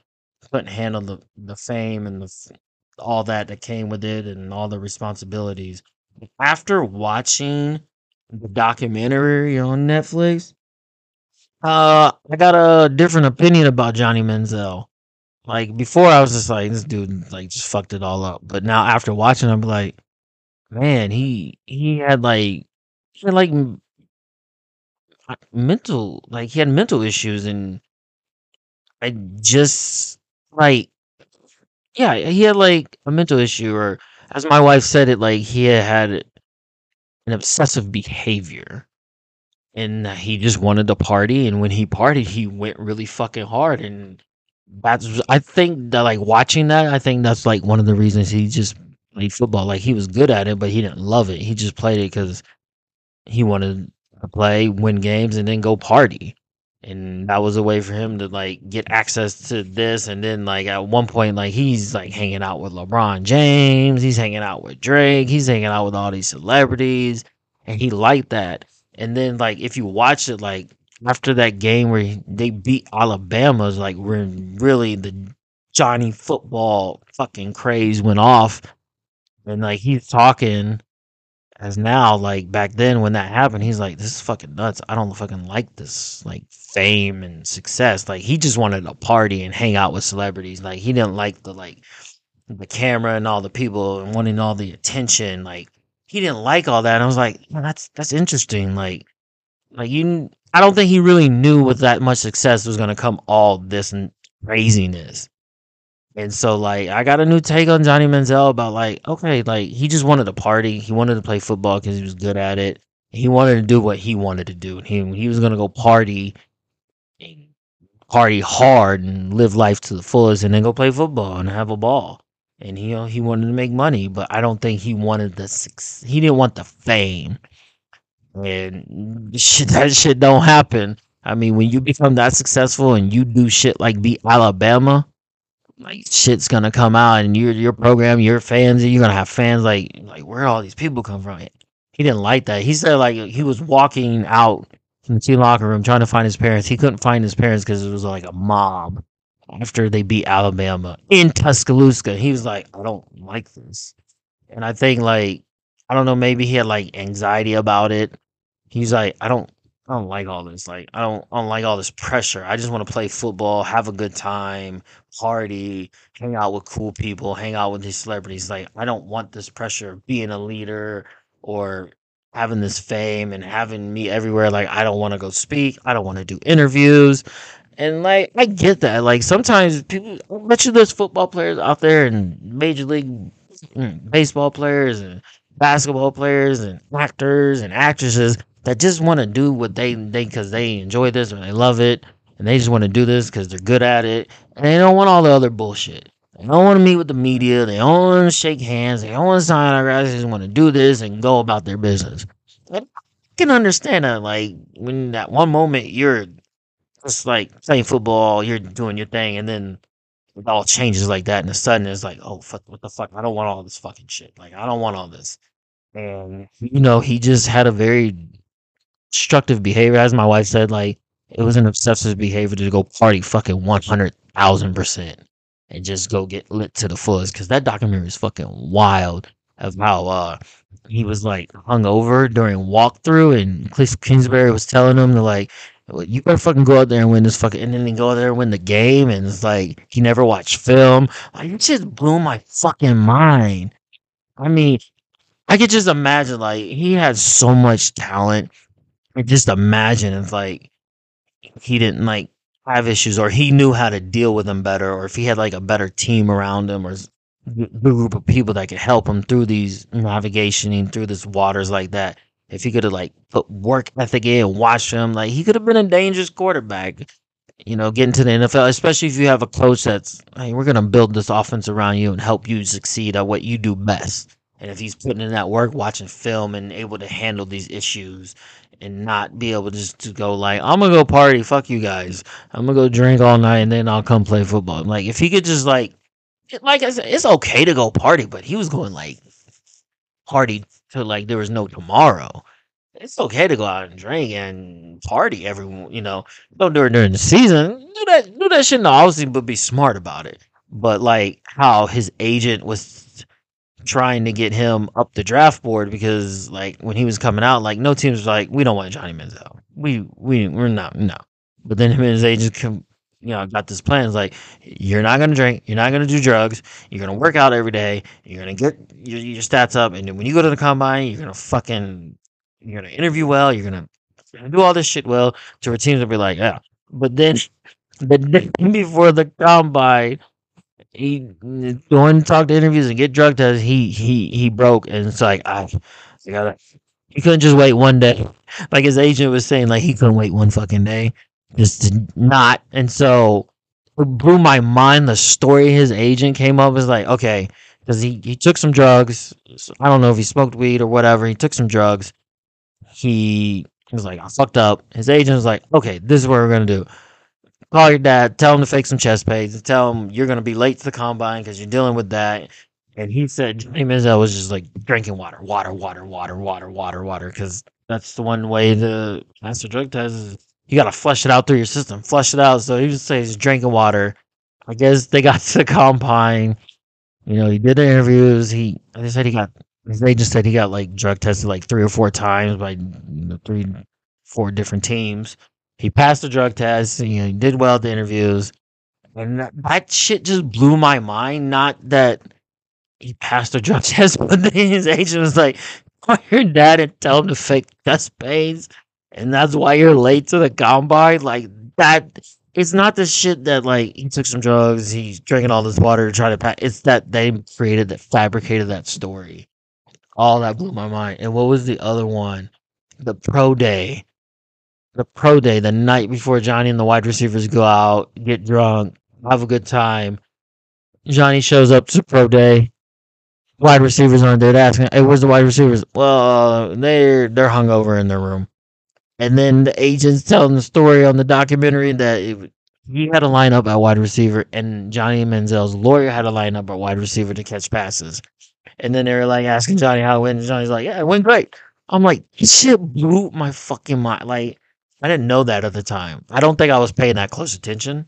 couldn't handle the the fame and the all that that came with it and all the responsibilities. After watching the documentary on Netflix, uh, I got a different opinion about Johnny Manziel. Like before, I was just like, this dude like just fucked it all up. But now after watching, I'm like, man, he he had like he had like mental like he had mental issues and I just like yeah, he had like a mental issue, or as my wife said it, like he had an obsessive behavior, and he just wanted to party. And when he partied, he went really fucking hard, and that's I think that like watching that, I think that's like one of the reasons he just played football. Like he was good at it, but he didn't love it. He just played it because he wanted to play, win games, and then go party and that was a way for him to like get access to this. And then like at one point like he's like hanging out with LeBron James, he's hanging out with Drake, he's hanging out with all these celebrities. And he liked that. And then like if you watch it like after that game where they beat Alabama's like when really the Johnny football fucking craze went off. And like he's talking as now, like back then when that happened, he's like, "This is fucking nuts. I don't fucking like this like fame and success." Like he just wanted to party and hang out with celebrities. Like he didn't like the like the camera and all the people and wanting all the attention. Like he didn't like all that. And I was like, "That's that's interesting." Like like you, I don't think he really knew with that much success was gonna come all this craziness. And so like I got a new take on Johnny Manziel about like okay, like he just wanted to party. He wanted to play football because he was good at it. He wanted to do what he wanted to do. He he was gonna go party, party hard, and live life to the fullest, and then go play football and have a ball. And he he wanted to make money, but I don't think he wanted the he didn't want the fame. And [laughs] shit, that shit don't happen. I mean, when you become that successful and you do shit like beat Alabama, like shit's gonna come out and your your program, your fans, and you're gonna have fans like like where all these people come from. He didn't like that. He said like he was walking out from the team locker room trying to find his parents. He couldn't find his parents because it was like a mob after they beat Alabama in Tuscaloosa. He was like, I don't like this. And I think like I don't know, maybe he had like anxiety about it. He's like, I don't I don't like all this. Like I don't I don't like all this pressure. I just want to play football, have a good time, party, hang out with cool people, hang out with these celebrities. Like I don't want this pressure of being a leader or having this fame and having me everywhere. Like I don't want to go speak. I don't want to do interviews. And like I get that. Like sometimes people I bet you there's football players out there and major league mm, baseball players and basketball players and actors and actresses that just want to do what they they because they enjoy this or they love it and they just want to do this because they're good at it and they don't want all the other bullshit. They don't want to meet with the media. They don't want to shake hands. They don't want to sign autographs. They just want to do this and go about their business. I can understand that. Like when that one moment you're just like playing football, you're doing your thing, and then it all changes like that, and a sudden it's like, oh fuck, what the fuck? I don't want all this fucking shit. Like I don't want all this. And you know, he just had a very destructive behavior, as my wife said. Like it was an obsessive behavior to go party fucking one hundred thousand percent and just go get lit to the fullest. Because that documentary is fucking wild of how uh he was like hungover during walkthrough, and Kliff Kingsbury was telling him to like you better fucking go out there and win this fucking, and then he go out there and win the game, and it's like he never watched film. Like it just blew my fucking mind. I mean, I could just imagine like he had so much talent. Just imagine if like he didn't like have issues, or he knew how to deal with them better, or if he had like a better team around him, or g- group of people that could help him through these navigationing through this waters like that. If he could have like put work ethic in and watched him, like he could have been a dangerous quarterback you know, getting to the NFL, especially if you have a coach that's, hey, we're going to build this offense around you and help you succeed at what you do best. And if he's putting in that work, watching film and able to handle these issues and not be able just to go like, I'm to go party, fuck you guys. I'm to go drink all night and then I'll come play football. Like, if he could just like, like I said, it's okay to go party, but he was going like party to like there was no tomorrow it's okay to go out and drink and party everyone, you know don't do it during the season do that do that shit in the off season but be smart about it but like how his agent was trying to get him up the draft board because like when he was coming out like no teams was like we don't want Johnny Manziel we we we're not no but then him and his agent come you know got this plan it's like you're not gonna drink you're not gonna do drugs you're gonna work out every day you're gonna get your, your stats up and then when you go to the combine you're gonna fucking you're gonna interview well. You're gonna, you're gonna do all this shit well. To where teams will be like, yeah. But then [laughs] the day before the combine, he going to talk to interviews and get drug tests. He he he broke, and it's like I, I gotta. He couldn't just wait one day. Like his agent was saying, like he couldn't wait one fucking day, just not. And so it blew my mind. The story his agent came up was like, okay, because he he took some drugs. I don't know if he smoked weed or whatever. He took some drugs he was like, I fucked up. His agent was like, okay, this is what we're gonna do. Call your dad, tell him to fake some chest pains, tell him you're gonna be late to the combine because you're dealing with that. And he said Johnny Manziel was just like drinking water, water, water, water, water, water, water, because that's the one way to master drug test is you gotta flush it out through your system, flush it out. So he just says he's drinking water. I guess they got to the combine. You know, he did the interviews. He they said he got they just said he got like drug tested like three or four times by you know, three, four different teams. He passed the drug test. You know, he did well at the interviews, and that, that shit just blew my mind. Not that he passed the drug [laughs] test, but then his agent was like, "Call your dad and tell him to fake chest pains, and that's why you're late to the combine." Like that, it's not the shit that like he took some drugs, he's drinking all this water to try to pack. It's that they created that fabricated that story. All that blew my mind. And what was the other one? The pro day. The pro day, the night before Johnny and the wide receivers go out, get drunk, have a good time. Johnny shows up to pro day. Wide receivers aren't there. They're asking, "Hey, where's the wide receivers?" Well, they're they're hungover in their room. And then the agent's telling the story on the documentary that it, he had a lineup at wide receiver, and Johnny Manziel's lawyer had a lineup at wide receiver to catch passes. And then they were like asking Johnny how it went, and Johnny's like, "Yeah, it went great." I'm like, shit blew my fucking mind. Like, I didn't know that at the time. I don't think I was paying that close attention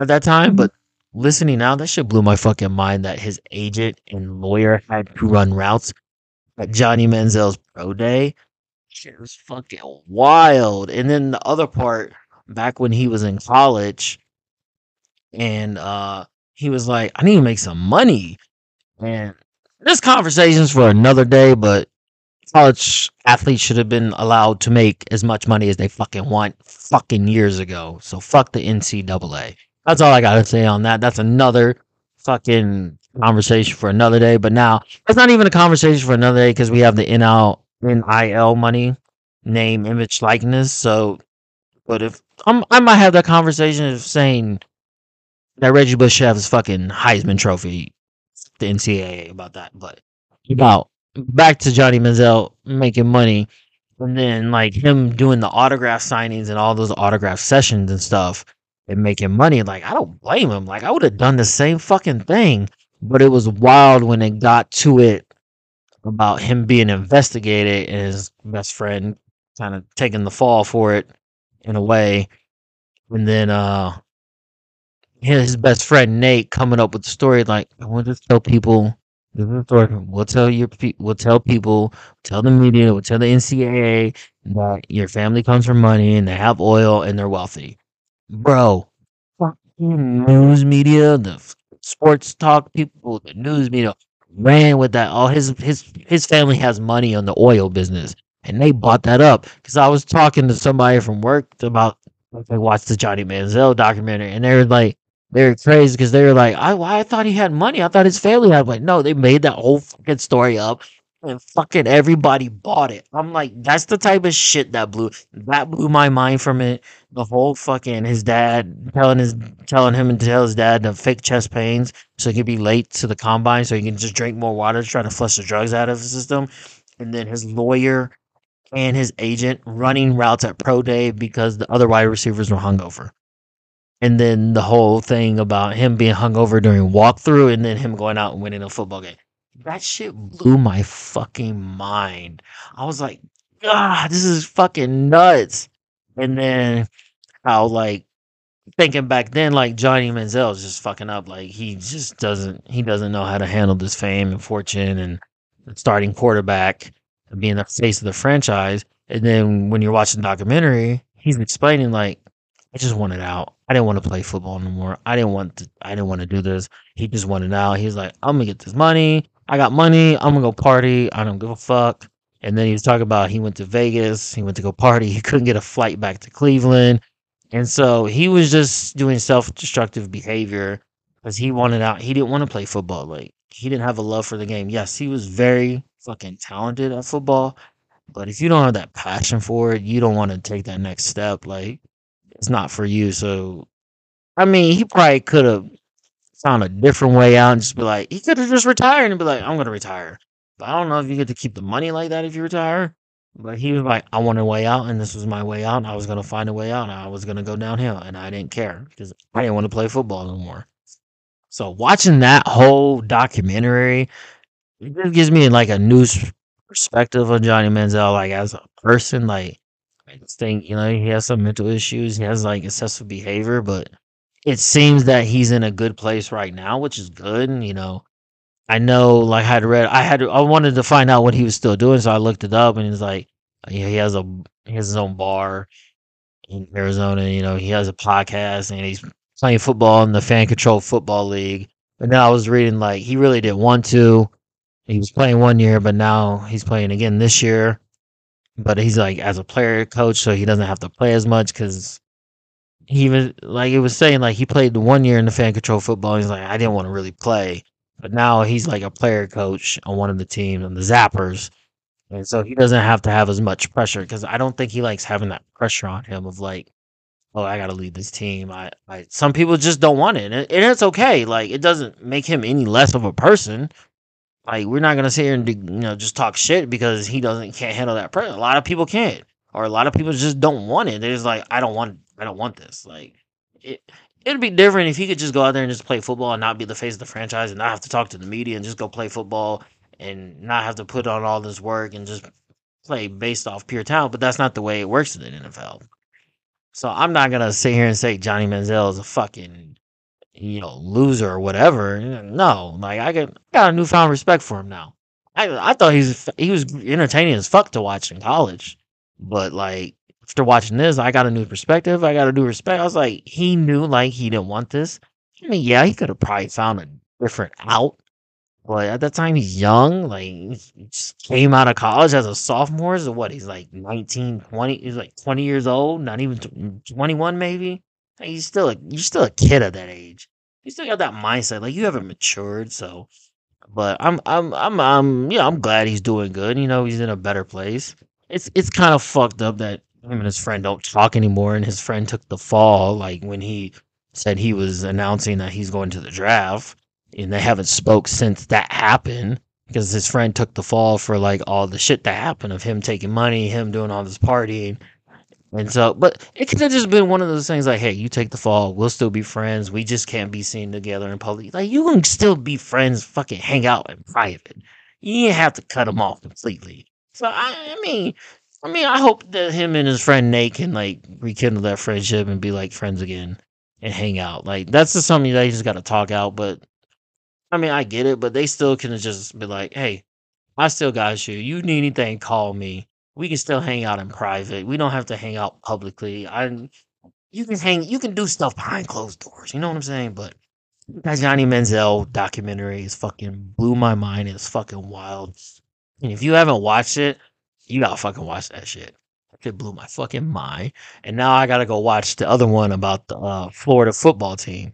at that time, but listening now, that shit blew my fucking mind that his agent and lawyer had to run routes at Johnny Manziel's pro day. Shit was fucking wild. And then the other part, back when he was in college, and uh he was like, I need to make some money. And this conversation's for another day, but college athletes should have been allowed to make as much money as they fucking want fucking years ago. So fuck the NCAA. That's all I gotta say on that. That's another fucking conversation for another day. But now it's not even a conversation for another day because we have the NL NIL money, name, image, likeness. So, but if I'm, I might have that conversation of saying that Reggie Bush should have his fucking Heisman Trophy, the NCAA about that. But about back to Johnny Manziel making money, and then like him doing the autograph signings and all those autograph sessions and stuff and making money. Like I don't blame him. Like I would have done the same fucking thing. But it was wild when it got to it about him being investigated and his best friend kind of taking the fall for it in a way. And then uh his best friend Nate coming up with the story like I want to tell people this is the. We'll tell your pe- we'll tell people, tell the media, we'll tell the NCAA that your family comes from money and they have oil and they're wealthy. Bro, fucking news media, the sports talk people, the news media ran with that. All his his his family has money on the oil business, and they bought that up. Because I was talking to somebody from work about they watched the Johnny Manziel documentary, and they were like, they were crazy because they were like, I why I thought he had money. I thought his family had like, no, they made that whole fucking story up. And fucking everybody bought it. I'm like, that's the type of shit that blew that blew my mind from it. The whole fucking his dad telling his telling him and tell his dad to fake chest pains so he could be late to the combine so he can just drink more water to try to flush the drugs out of his system. And then his lawyer and his agent running routes at pro day because the other wide receivers were hungover. And then the whole thing about him being hungover during walkthrough and then him going out and winning a football game. That shit blew my fucking mind. I was like, God, this is fucking nuts. And then how like thinking back then, like Johnny Manziel is just fucking up. Like he just doesn't he doesn't know how to handle this fame and fortune and starting quarterback and being the face of the franchise. And then when you're watching the documentary, he's explaining like, I just wanted out. I didn't want to play football no more. I didn't want to I didn't want to do this. He just wanted out. He's like, I'm gonna get this money. I got money. I'm gonna go party. I don't give a fuck. And then he was talking about he went to Vegas. He went to go party. [laughs] He couldn't get a flight back to Cleveland. And so he was just doing self destructive behavior because he wanted out. He didn't want to play football. Like, he didn't have a love for the game. Yes, he was very fucking talented at football. But if you don't have that passion for it, you don't want to take that next step. Like, it's not for you. So, I mean, he probably could have found a different way out and just be like, he could have just retired and be like, I'm going to retire. But I don't know if you get to keep the money like that if you retire. But he was like, I want a way out, and this was my way out. I was going to find a way out, I was going to go downhill, and I didn't care because I didn't want to play football no more. So watching that whole documentary, it just gives me like a new perspective on Johnny Manziel, like as a person. Like think you know he has some mental issues, he has like excessive behavior, but it seems that he's in a good place right now, which is good. And, You know, I know, like I had read, I had, I wanted to find out what he was still doing, so I looked it up, and he's like, yeah, he has a, he has his own bar in Arizona. You know, he has a podcast, and he's playing football in the fan controlled football league. But now I was reading like he really didn't want to. He was playing one year, but now he's playing again this year. But he's like as a player coach, so he doesn't have to play as much because he was like it was saying like he played one year in the fan control football. He's like I didn't want to really play, but now he's like a player coach on one of the teams on the Zappers, and so he doesn't have to have as much pressure because I don't think he likes having that pressure on him of like, oh, I got to lead this team. I, I, some people just don't want it, and it's okay. Like it doesn't make him any less of a person. Like we're not gonna sit here and you know just talk shit because he doesn't can't handle that pressure. A lot of people can't, or a lot of people just don't want it. They're just like, I don't want, I don't want this. Like it, it'd be different if he could just go out there and just play football and not be the face of the franchise and not have to talk to the media and just go play football and not have to put on all this work and just play based off pure talent. But that's not the way it works in the NFL. So I'm not gonna sit here and say Johnny Manziel is a fucking you know loser or whatever. No, like I got got a newfound respect for him now. I I thought he was he was entertaining as fuck to watch in college, but like after watching this, I got a new perspective. I got a new respect. I was like, he knew like he didn't want this. I mean, yeah, he could have probably found a different out, but at that time he's young. Like he just came out of college as a sophomore. So what? He's like 19, 20. He's like 20 years old, not even 21 maybe. Like, he's still a, you're still a kid at that age. You still got that mindset. Like you haven't matured, so but I'm I'm I'm I'm yeah, I'm glad he's doing good. You know, he's in a better place. It's it's kind of fucked up that him and his friend don't talk anymore, and his friend took the fall. Like when he said he was announcing that he's going to the draft, and they haven't spoke since that happened because his friend took the fall for like all the shit that happened of him taking money, him doing all this partying. And so, but it could have just been one of those things like, hey, you take the fall, we'll still be friends. We just can't be seen together in public. Like, you can still be friends, fucking hang out in private. You didn't have to cut them off completely. So, I, I mean, I mean, I hope that him and his friend Nate can like rekindle that friendship and be like friends again and hang out. Like that's just something that you just got to talk out. But I mean, I get it, but they still can just be like, "Hey, I still got you. You need anything, call me. We can still hang out in private. We don't have to hang out publicly. I, you can hang, you can do stuff behind closed doors. You know what I'm saying? But that Johnny Manziel documentary is fucking blew my mind. It's fucking wild. And if you haven't watched it, you gotta fucking watch that shit. It blew my fucking mind. And now I gotta go watch the other one about the uh, Florida football team.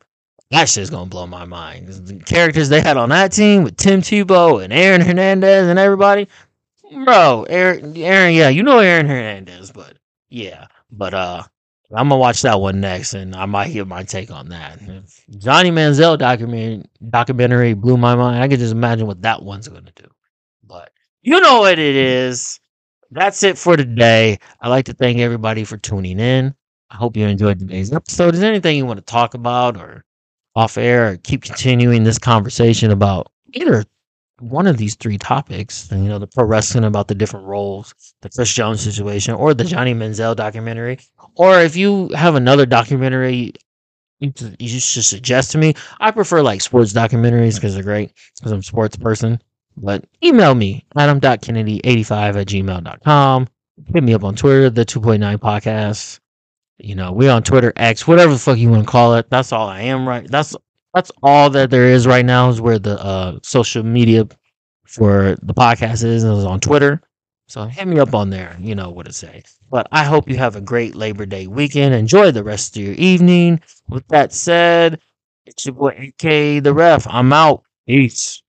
That shit's gonna blow my mind. The characters they had on that team with Tim Tebow and Aaron Hernandez and everybody. Bro, Aaron, Aaron, yeah, you know Aaron Hernandez, but yeah, but uh, I'm gonna watch that one next, and I might give my take on that. Johnny Manziel documentary documentary blew my mind. I can just imagine what that one's gonna do. But you know what it is that's it for today. I'd like to thank everybody for tuning in. I hope you enjoyed today's episode. Is anything you want to talk about or off air or keep continuing this conversation about either one of these three topics? You know, the pro wrestling about the different roles, the Chris Jones situation, or the Johnny Manziel documentary. Or if you have another documentary you should suggest to me. I prefer like sports documentaries because they're great because I'm a sports person. But email me, adam.kennedy85 at gmail.com. Hit me up on Twitter, the 2.9 podcast. You know, we're on Twitter, X, whatever the fuck you want to call it. That's all I am right. That's that's all that there is right now is where the uh, social media for the podcast is, is on Twitter. So hit me up on there. You know what to say. But I hope you have a great Labor Day weekend. Enjoy the rest of your evening. With that said, it's your boy AK the Ref. I'm out. Peace.